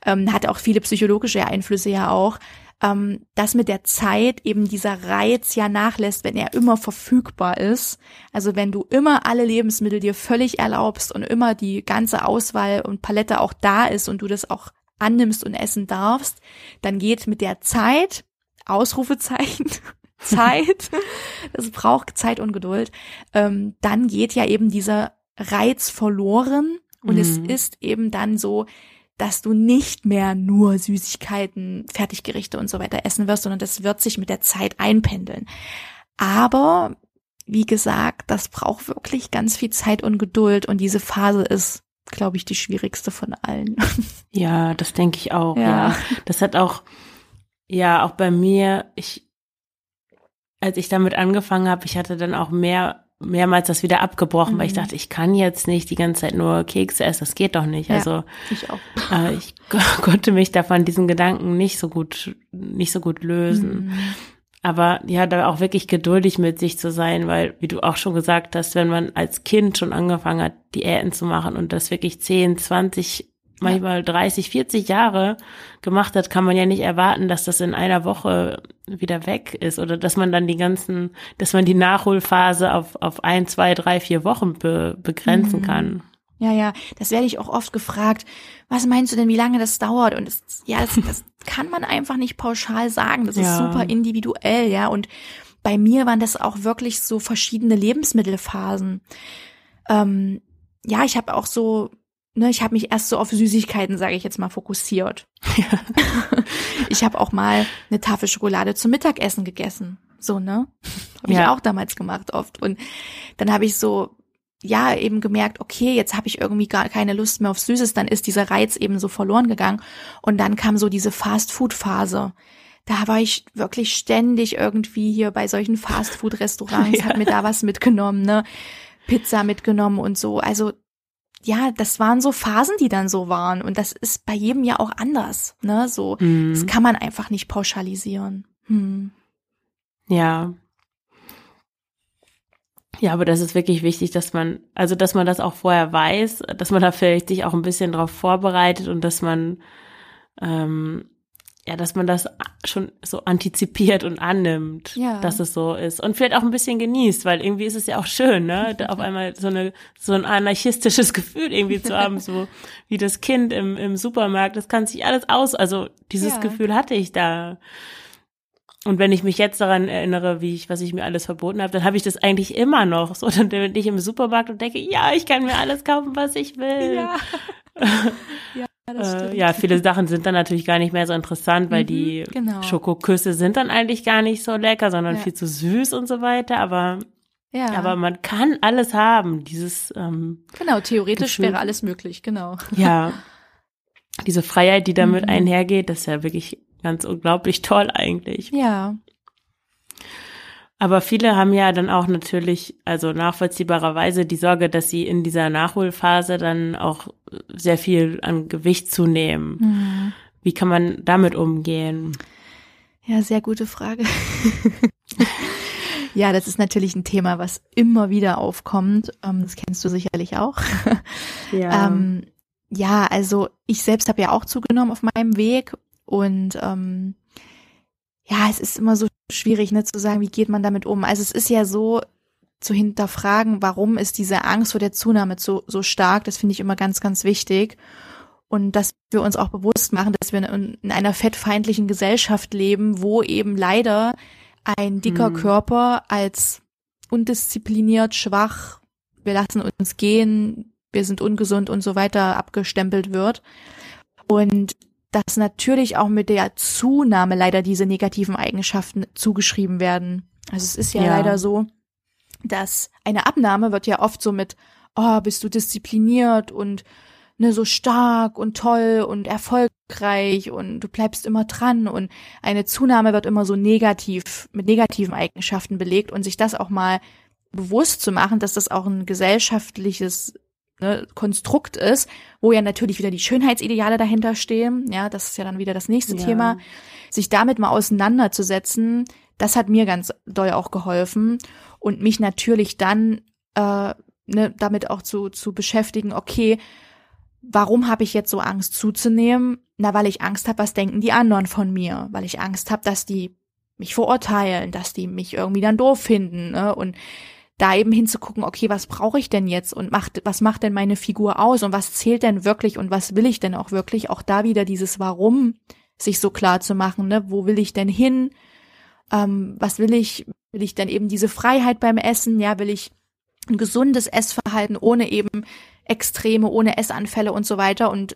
Ähm, hat auch viele psychologische Einflüsse ja auch ähm, dass mit der Zeit eben dieser Reiz ja nachlässt, wenn er immer verfügbar ist. Also wenn du immer alle Lebensmittel dir völlig erlaubst und immer die ganze Auswahl und Palette auch da ist und du das auch annimmst und essen darfst, dann geht mit der Zeit, Ausrufezeichen, *laughs* Zeit, *laughs* das braucht Zeit und Geduld, ähm, dann geht ja eben dieser Reiz verloren und mhm. es ist eben dann so, dass du nicht mehr nur Süßigkeiten, Fertiggerichte und so weiter essen wirst, sondern das wird sich mit der Zeit einpendeln. Aber wie gesagt, das braucht wirklich ganz viel Zeit und Geduld und diese Phase ist, glaube ich, die schwierigste von allen. *laughs* Ja, das denke ich auch. Ja. ja. das hat auch, ja, auch bei mir, ich, als ich damit angefangen habe, ich hatte dann auch mehr mehrmals das wieder abgebrochen, mhm. weil ich mhm. dachte, ich kann jetzt nicht die ganze Zeit nur Kekse essen, das geht doch nicht. Ja, also ich, auch. Äh, ich *laughs* konnte mich davon diesen Gedanken nicht so gut, nicht so gut lösen. Mhm. Aber ja, da auch wirklich geduldig mit sich zu sein, weil, wie du auch schon gesagt hast, wenn man als Kind schon angefangen hat, Diäten zu machen und das wirklich 10, 20 manchmal 30, 40 Jahre gemacht hat, kann man ja nicht erwarten, dass das in einer Woche wieder weg ist oder dass man dann die ganzen, dass man die Nachholphase auf, auf ein, zwei, drei, vier Wochen be, begrenzen mhm. kann. Ja, ja, das werde ich auch oft gefragt. Was meinst du denn, wie lange das dauert? Und es, ja, das, das *laughs* kann man einfach nicht pauschal sagen. Das ja. ist super individuell, ja. Und bei mir waren das auch wirklich so verschiedene Lebensmittelphasen. Ähm, ja, ich habe auch so ne, ich habe mich erst so auf Süßigkeiten, sage ich jetzt mal, fokussiert. Ja. *laughs* *laughs* ich habe auch mal eine Tafel Schokolade zum Mittagessen gegessen. So, ne? *laughs* Habe ja. ich auch damals gemacht oft. Und dann habe ich so, ja, eben gemerkt, okay, jetzt habe ich irgendwie gar keine Lust mehr auf Süßes, dann ist dieser Reiz eben so verloren gegangen. Und dann kam so diese Fast-Food-Phase. Da war ich wirklich ständig irgendwie hier bei solchen Fast-Food-Restaurants, ja. hat mir da was mitgenommen, ne? Pizza mitgenommen und so. Also ja, das waren so Phasen, die dann so waren. Und das ist bei jedem ja auch anders. Ne? So, mhm. das kann man einfach nicht pauschalisieren. Hm. Ja. Ja, aber das ist wirklich wichtig, dass man, also dass man das auch vorher weiß, dass man da vielleicht sich auch ein bisschen drauf vorbereitet und dass man ähm, ja, dass man das schon so antizipiert und annimmt, ja. dass es so ist und vielleicht auch ein bisschen genießt, weil irgendwie ist es ja auch schön, ne, da auf *laughs* einmal so eine so ein anarchistisches *laughs* Gefühl irgendwie zu haben, so wie das Kind im im Supermarkt, das kann sich alles aus, also dieses ja. Gefühl hatte ich da. Und wenn ich mich jetzt daran erinnere, wie ich, was ich mir alles verboten habe, dann habe ich das eigentlich immer noch. So, dann bin ich im Supermarkt und denke, ja, ich kann mir alles kaufen, was ich will. Ja. *laughs* ja. Äh, ja, viele Sachen sind dann natürlich gar nicht mehr so interessant, weil mhm, die genau. Schokoküsse sind dann eigentlich gar nicht so lecker, sondern ja. viel zu süß und so weiter. Aber Ja. Aber man kann alles haben, dieses ähm, Genau, theoretisch Gefühl. wäre alles möglich, genau. Ja. *laughs* Diese Freiheit, die damit mhm. einhergeht, das ist ja wirklich ganz unglaublich toll eigentlich. Ja. Aber viele haben ja dann auch natürlich, also nachvollziehbarerweise die Sorge, dass sie in dieser Nachholphase dann auch sehr viel an Gewicht zunehmen. Mhm. Wie kann man damit umgehen? Ja, sehr gute Frage. *laughs* ja, das ist natürlich ein Thema, was immer wieder aufkommt. Ähm, das kennst du sicherlich auch. *laughs* Ja. Ähm, ja, also ich selbst habe ja auch zugenommen auf meinem Weg und ähm, ja, es ist immer so schwierig, ne, zu sagen, wie geht man damit um. Also es ist ja so zu hinterfragen, warum ist diese Angst vor der Zunahme so, so stark. Das finde ich immer ganz, ganz wichtig und dass wir uns auch bewusst machen, dass wir in einer fettfeindlichen Gesellschaft leben, wo eben leider ein dicker hm. Körper als undiszipliniert, schwach, wir lassen uns gehen, wir sind ungesund und so weiter abgestempelt wird. Und dass natürlich auch mit der Zunahme leider diese negativen Eigenschaften zugeschrieben werden. Also es ist ja, ja. leider so, dass eine Abnahme wird ja oft so mit, oh, bist du diszipliniert und ne, so stark und toll und erfolgreich und du bleibst immer dran und eine Zunahme wird immer so negativ, mit negativen Eigenschaften belegt und sich das auch mal bewusst zu machen, dass das auch ein gesellschaftliches ne, Konstrukt ist, wo ja natürlich wieder die Schönheitsideale dahinter stehen, ja, das ist ja dann wieder das nächste ja. Thema, sich damit mal auseinanderzusetzen, das hat mir ganz doll auch geholfen und mich natürlich dann äh, ne, damit auch zu, zu beschäftigen, okay, Warum habe ich jetzt so Angst zuzunehmen? Na, weil ich Angst habe, was denken die anderen von mir, weil ich Angst habe, dass die mich verurteilen, dass die mich irgendwie dann doof finden ne? und da eben hinzugucken, okay, was brauche ich denn jetzt und macht, was macht denn meine Figur aus und was zählt denn wirklich und was will ich denn auch wirklich? Auch da wieder dieses Warum sich so klar zu machen, ne? Wo will ich denn hin? Ähm, was will ich? Will ich denn eben diese Freiheit beim Essen? Ja, will ich ein gesundes Essverhalten ohne eben Extreme, ohne Essanfälle und so weiter. Und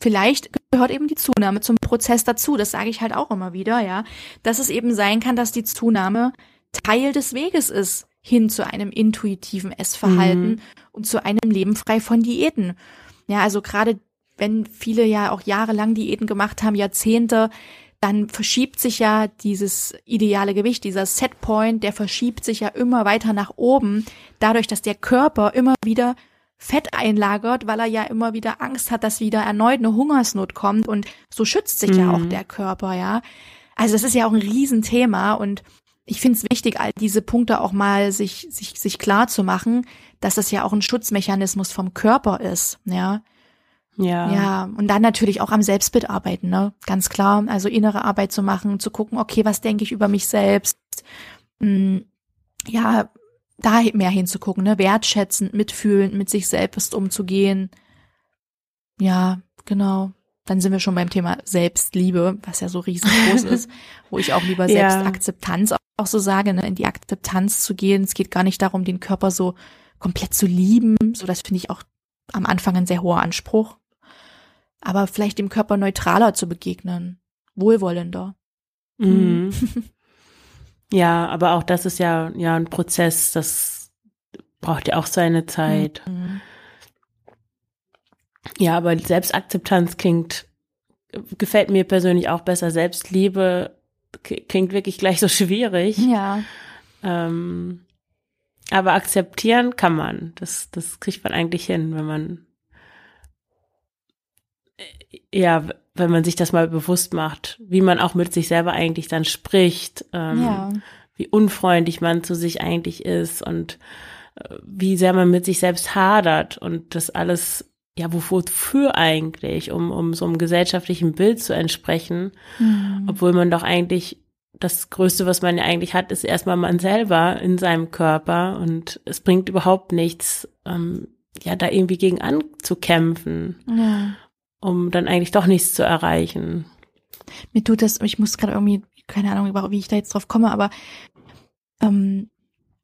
vielleicht gehört eben die Zunahme zum Prozess dazu. Das sage ich halt auch immer wieder, ja. Dass es eben sein kann, dass die Zunahme Teil des Weges ist hin zu einem intuitiven Essverhalten mhm. und zu einem Leben frei von Diäten. Ja, also gerade wenn viele ja auch jahrelang Diäten gemacht haben, Jahrzehnte, dann verschiebt sich ja dieses ideale Gewicht, dieser Setpoint, der verschiebt sich ja immer weiter nach oben, dadurch, dass der Körper immer wieder Fett einlagert, weil er ja immer wieder Angst hat, dass wieder erneut eine Hungersnot kommt und so schützt sich mhm. ja auch mhm. der Körper, ja. Also das ist ja auch ein Riesenthema und ich finde es wichtig, all diese Punkte auch mal sich, sich, sich klar zu machen, dass das ja auch ein Schutzmechanismus vom Körper ist, ja. Ja. Ja, und dann natürlich auch am Selbstbild arbeiten, ne? Ganz klar. Also innere Arbeit zu machen, zu gucken, okay, was denke ich über mich selbst? Hm, ja, da mehr hinzugucken, ne? Wertschätzend, mitfühlend, mit sich selbst umzugehen. Ja, genau. Dann sind wir schon beim Thema Selbstliebe, was ja so riesengroß ist, *laughs* wo ich auch lieber Selbstakzeptanz auch, auch so sage, ne? in die Akzeptanz zu gehen. Es geht gar nicht darum, den Körper so komplett zu lieben. So, das finde ich auch am Anfang ein sehr hoher Anspruch. Aber vielleicht dem Körper neutraler zu begegnen, wohlwollender. Mhm. *laughs* Ja, aber auch das ist ja, ja ein Prozess, das braucht ja auch seine Zeit. Mhm. Ja, aber Selbstakzeptanz klingt, gefällt mir persönlich auch besser. Selbstliebe klingt wirklich gleich so schwierig. Ja. Ähm, aber akzeptieren kann man. Das, das kriegt man eigentlich hin, wenn man, ja, wenn man sich das mal bewusst macht, wie man auch mit sich selber eigentlich dann spricht, ähm, ja. wie unfreundlich man zu sich eigentlich ist und äh, wie sehr man mit sich selbst hadert und das alles, ja, wofür eigentlich, um, um so einem gesellschaftlichen Bild zu entsprechen, mhm. obwohl man doch eigentlich das Größte, was man ja eigentlich hat, ist erstmal man selber in seinem Körper und es bringt überhaupt nichts, ähm, ja, da irgendwie gegen anzukämpfen. Ja um dann eigentlich doch nichts zu erreichen. Mir tut das, ich muss gerade irgendwie, keine Ahnung, wie ich da jetzt drauf komme, aber ähm,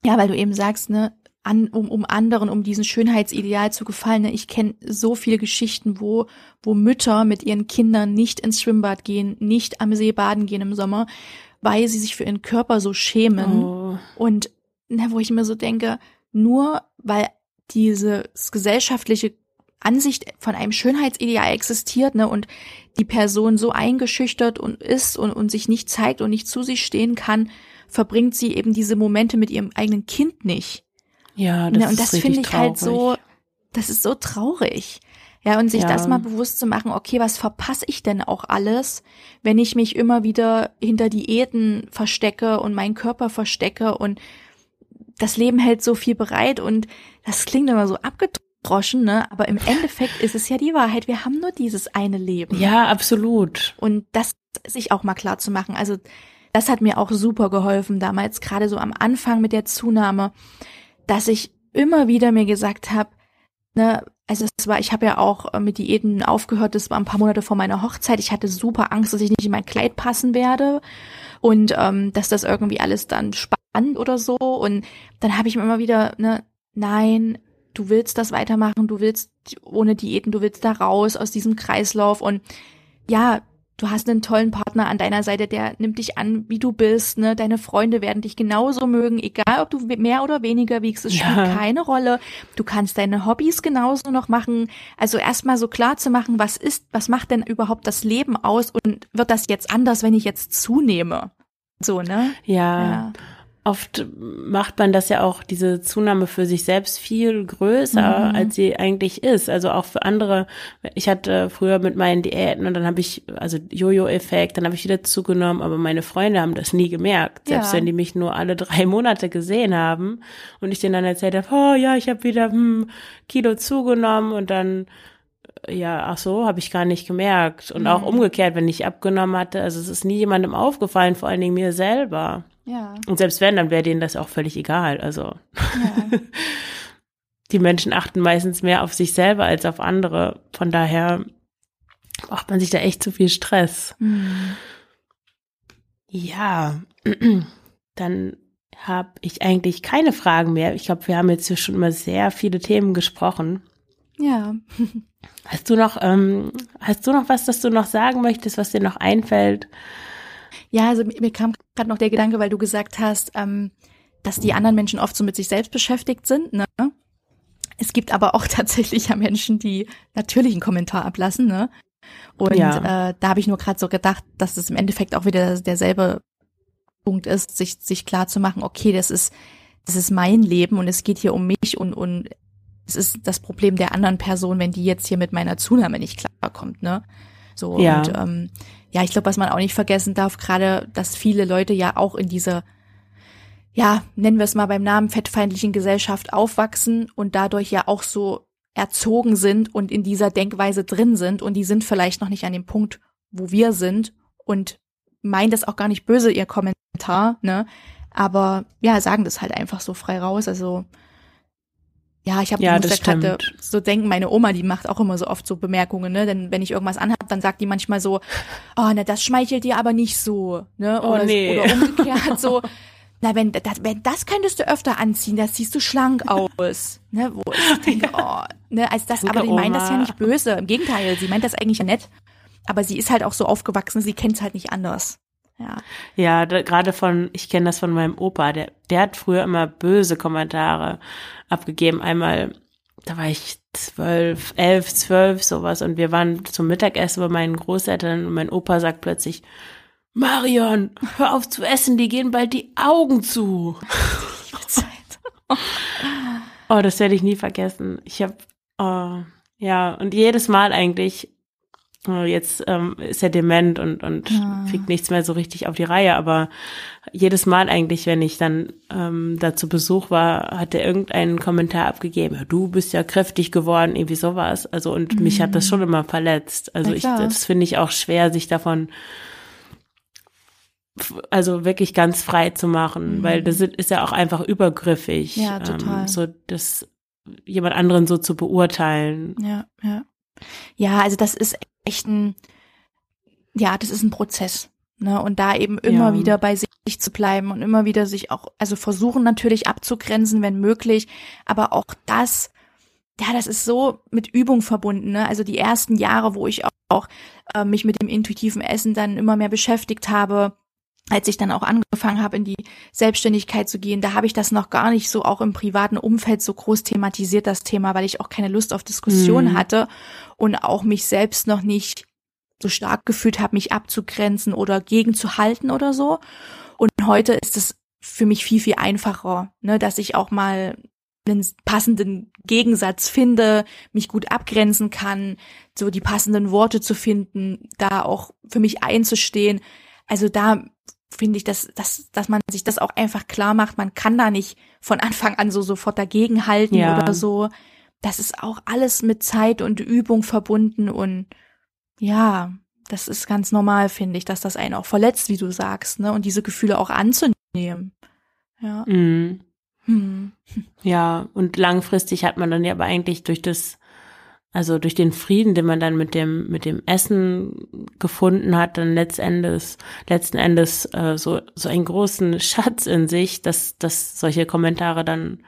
ja, weil du eben sagst, ne, an, um, um anderen, um diesen Schönheitsideal zu gefallen. Ne? Ich kenne so viele Geschichten, wo, wo Mütter mit ihren Kindern nicht ins Schwimmbad gehen, nicht am See baden gehen im Sommer, weil sie sich für ihren Körper so schämen. Oh. Und na, wo ich mir so denke, nur weil dieses gesellschaftliche Ansicht von einem Schönheitsideal existiert, ne, und die Person so eingeschüchtert und ist und, und sich nicht zeigt und nicht zu sich stehen kann, verbringt sie eben diese Momente mit ihrem eigenen Kind nicht. Ja, das ne, und das finde ich traurig. halt so, das ist so traurig. Ja, und sich Ja. das mal bewusst zu machen, okay, was verpasse ich denn auch alles, wenn ich mich immer wieder hinter Diäten verstecke und meinen Körper verstecke und das Leben hält so viel bereit und das klingt immer so abgedroschen, ne? Aber im Endeffekt ist es ja die Wahrheit. Wir haben nur dieses eine Leben. Ja, absolut. Und das sich auch mal klar zu machen. Also das hat mir auch super geholfen damals, gerade so am Anfang mit der Zunahme, dass ich immer wieder mir gesagt habe, ne, also es war, ich habe ja auch äh, mit Diäten aufgehört, das war ein paar Monate vor meiner Hochzeit. Ich hatte super Angst, dass ich nicht in mein Kleid passen werde und ähm, dass das irgendwie alles dann spannend oder so. Und dann habe ich mir immer wieder, ne, nein, du willst das weitermachen, du willst ohne Diäten, du willst da raus aus diesem Kreislauf und ja, du hast einen tollen Partner an deiner Seite, der nimmt dich an, wie du bist, ne? Deine Freunde werden dich genauso mögen, egal ob du mehr oder weniger wiegst, es Ja. spielt keine Rolle. Du kannst deine Hobbys genauso noch machen. Also erstmal so klar zu machen, was ist, was macht denn überhaupt das Leben aus und wird das jetzt anders, wenn ich jetzt zunehme? So, ne? Ja. Ja. Oft macht man das ja auch, diese Zunahme für sich selbst viel größer, Mhm. als sie eigentlich ist. Also auch für andere. Ich hatte früher mit meinen Diäten und dann habe ich, also Jojo-Effekt, dann habe ich wieder zugenommen, aber meine Freunde haben das nie gemerkt. Selbst Ja. wenn die mich nur alle drei *laughs* Monate gesehen haben und ich denen dann erzählt habe, oh ja, ich habe wieder hm, Kilo zugenommen und dann ja, ach so, habe ich gar nicht gemerkt. Und auch Mhm. umgekehrt, wenn ich abgenommen hatte, also es ist nie jemandem aufgefallen, vor allen Dingen mir selber. Ja. Und selbst wenn, dann wäre denen das auch völlig egal. Also ja. *laughs* die Menschen achten meistens mehr auf sich selber als auf andere. Von daher macht man sich da echt zu viel Stress. Hm. Ja, *clears throat* dann habe ich eigentlich keine Fragen mehr. Ich glaube, wir haben jetzt hier schon über sehr viele Themen gesprochen. Ja. Hast du noch, ähm, hast du noch was, das du noch sagen möchtest, was dir noch einfällt? Ja, also mir kam gerade noch der Gedanke, weil du gesagt hast, ähm, dass die anderen Menschen oft so mit sich selbst beschäftigt sind. Ne? Es gibt aber auch *laughs* tatsächlich ja Menschen, die natürlich einen Kommentar ablassen. Ne? Und Ja. äh, da habe ich nur gerade so gedacht, dass es im Endeffekt auch wieder derselbe Punkt ist, sich sich klar zu machen, okay, das ist das ist mein Leben und es geht hier um mich und und es ist das Problem der anderen Person, wenn die jetzt hier mit meiner Zunahme nicht klarkommt, ne? So Ja. und ähm, ja, ich glaube, was man auch nicht vergessen darf, gerade, dass viele Leute ja auch in dieser ja, nennen wir es mal beim Namen fettfeindlichen Gesellschaft aufwachsen und dadurch ja auch so erzogen sind und in dieser Denkweise drin sind und die sind vielleicht noch nicht an dem Punkt, wo wir sind und meinen das auch gar nicht böse, ihr Kommentar, ne? Aber ja, sagen das halt einfach so frei raus. Also ja, ich habe Ja, das da gerade so denken, meine Oma, die macht auch immer so oft so Bemerkungen, ne? Denn wenn ich irgendwas anhab, dann sagt die manchmal so, oh, ne, das schmeichelt dir aber nicht so, ne? Oh, Oder, nee. oder umgekehrt so, *laughs* na, wenn das, wenn das könntest du öfter anziehen, das siehst du schlank *laughs* aus, ne? Wo ich denke, oh, ne, als das, Danke, aber die meint das ja Oma. nicht böse, im Gegenteil, sie meint das eigentlich nett, aber sie ist halt auch so aufgewachsen, sie kennt es halt nicht anders. Ja. Ja, da, gerade von, ich kenne das von meinem Opa, der, der hat früher immer böse Kommentare abgegeben. Einmal, da war ich zwölf, elf, zwölf, sowas, und wir waren zum Mittagessen bei meinen Großeltern und mein Opa sagt plötzlich, Marion, hör auf zu essen, die gehen bald die Augen zu. *laughs* Oh, das werde ich nie vergessen. Ich habe, oh, ja, und jedes Mal eigentlich, jetzt ähm, ist er dement und, und Ja. kriegt nichts mehr so richtig auf die Reihe, aber jedes Mal eigentlich, wenn ich dann ähm, da zu Besuch war, hat er irgendeinen Kommentar abgegeben, ja, du bist ja kräftig geworden, irgendwie sowas. Also und mich hat das schon immer verletzt. Also Na ich, das finde ich auch schwer, sich davon also wirklich ganz frei zu machen, weil das ist ist ja auch einfach übergriffig, Ja, total. Ähm, so das jemand anderen so zu beurteilen. Ja, ja. Ja, also das ist echt ein, ja, das ist ein Prozess. Ne? Und da eben immer Ja. wieder bei sich zu bleiben und immer wieder sich auch, also versuchen natürlich abzugrenzen, wenn möglich, aber auch das, ja, das ist so mit Übung verbunden. Ne? Also die ersten Jahre, wo ich auch, auch äh, mich mit dem intuitiven Essen dann immer mehr beschäftigt habe, als ich dann auch angefangen habe, in die Selbstständigkeit zu gehen, da habe ich das noch gar nicht so auch im privaten Umfeld so groß thematisiert, das Thema, weil ich auch keine Lust auf Diskussion mhm. hatte und auch mich selbst noch nicht so stark gefühlt habe, mich abzugrenzen oder gegenzuhalten oder so. Und heute ist es für mich viel, viel einfacher, ne, dass ich auch mal einen passenden Gegensatz finde, mich gut abgrenzen kann, so die passenden Worte zu finden, da auch für mich einzustehen. Also da finde ich, dass, dass, dass man sich das auch einfach klar macht. Man kann da nicht von Anfang an so sofort dagegenhalten ja. oder so. Das ist auch alles mit Zeit und Übung verbunden und ja, das ist ganz normal, finde ich, dass das einen auch verletzt, wie du sagst, ne? Und diese Gefühle auch anzunehmen. Ja. Mhm. Hm. Ja, und langfristig hat man dann ja aber eigentlich durch das also durch den Frieden, den man dann mit dem mit dem Essen gefunden hat, dann letztendes letzten Endes äh, so so einen großen *laughs* Schatz in sich, dass dass solche Kommentare dann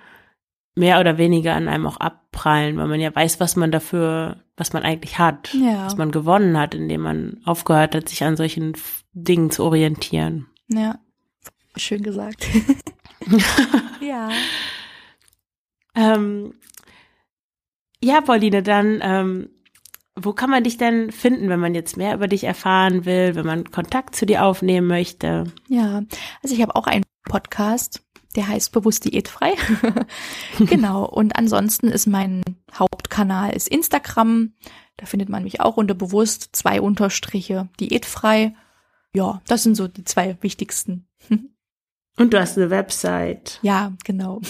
mehr oder weniger an einem auch abprallen, weil man ja weiß, was man dafür, was man eigentlich hat, ja. was man gewonnen hat, indem man aufgehört hat, sich an solchen Dingen zu orientieren. Ja, schön gesagt. *laughs* ja. *laughs* Ähm, ja, Pauline, dann, ähm, wo kann man dich denn finden, wenn man jetzt mehr über dich erfahren will, wenn man Kontakt zu dir aufnehmen möchte? Ja, also ich habe auch einen Podcast, der heißt bewusst diätfrei. *laughs* genau. Und ansonsten ist mein Hauptkanal ist Instagram. Da findet man mich auch unter bewusst zwei Unterstriche diätfrei. Ja, das sind so die zwei wichtigsten. *laughs* Und du hast eine Website. Ja, genau.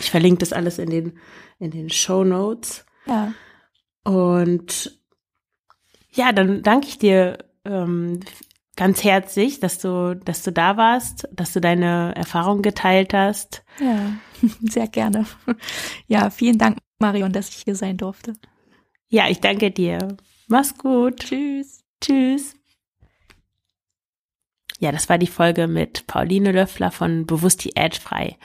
Ich verlinke das alles in den, in den Show Notes. Ja. Und ja, dann danke ich dir ähm, ganz herzlich, dass du, dass du da warst, dass du deine Erfahrung geteilt hast. Ja, *laughs* sehr gerne. Ja, vielen Dank, Marion, dass ich hier sein durfte. Ja, ich danke dir. Mach's gut. Tschüss. Tschüss. Ja, das war die Folge mit Pauline Löffler von Bewusst Diätfrei.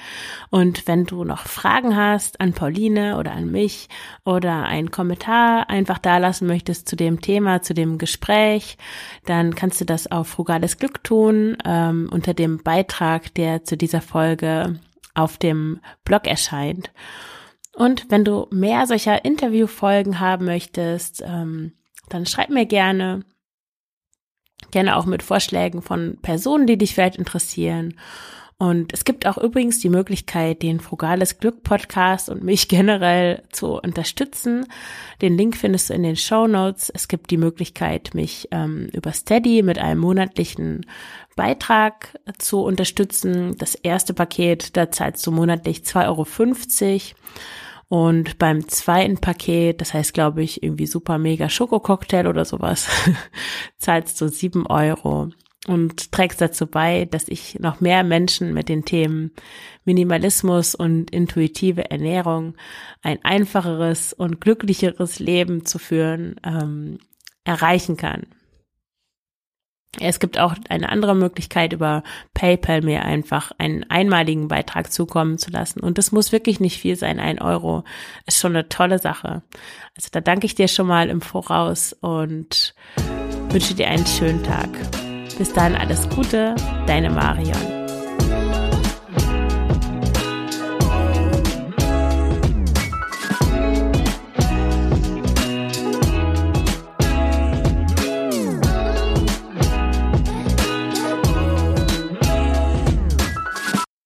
Und wenn du noch Fragen hast an Pauline oder an mich oder einen Kommentar einfach da lassen möchtest zu dem Thema, zu dem Gespräch, dann kannst du das auf Frugales Glück tun ähm, unter dem Beitrag, der zu dieser Folge auf dem Blog erscheint. Und wenn du mehr solcher Interviewfolgen haben möchtest, ähm, dann schreib mir gerne Gerne auch mit Vorschlägen von Personen, die dich vielleicht interessieren. Und es gibt auch übrigens die Möglichkeit, den Frugales Glück Podcast und mich *laughs* generell zu unterstützen. Den Link findest du in den Show Notes. Es gibt die Möglichkeit, mich ähm, über Steady mit einem monatlichen Beitrag zu unterstützen. Das erste Paket, da zahlst du monatlich 2,50 Euro. Und beim zweiten Paket, das heißt, glaube ich, irgendwie super mega Schokococktail oder sowas, *laughs* zahlst du sieben Euro und trägst dazu bei, dass ich noch mehr Menschen mit den Themen Minimalismus und intuitive Ernährung ein einfacheres und glücklicheres Leben zu führen ähm, erreichen kann. Es gibt auch eine andere Möglichkeit, über PayPal mir einfach einen einmaligen Beitrag zukommen zu lassen. Und das muss wirklich nicht viel sein. Ein Euro ist schon eine tolle Sache. Also da danke ich dir schon mal im Voraus und wünsche dir einen schönen Tag. Bis dahin alles Gute, deine Marion.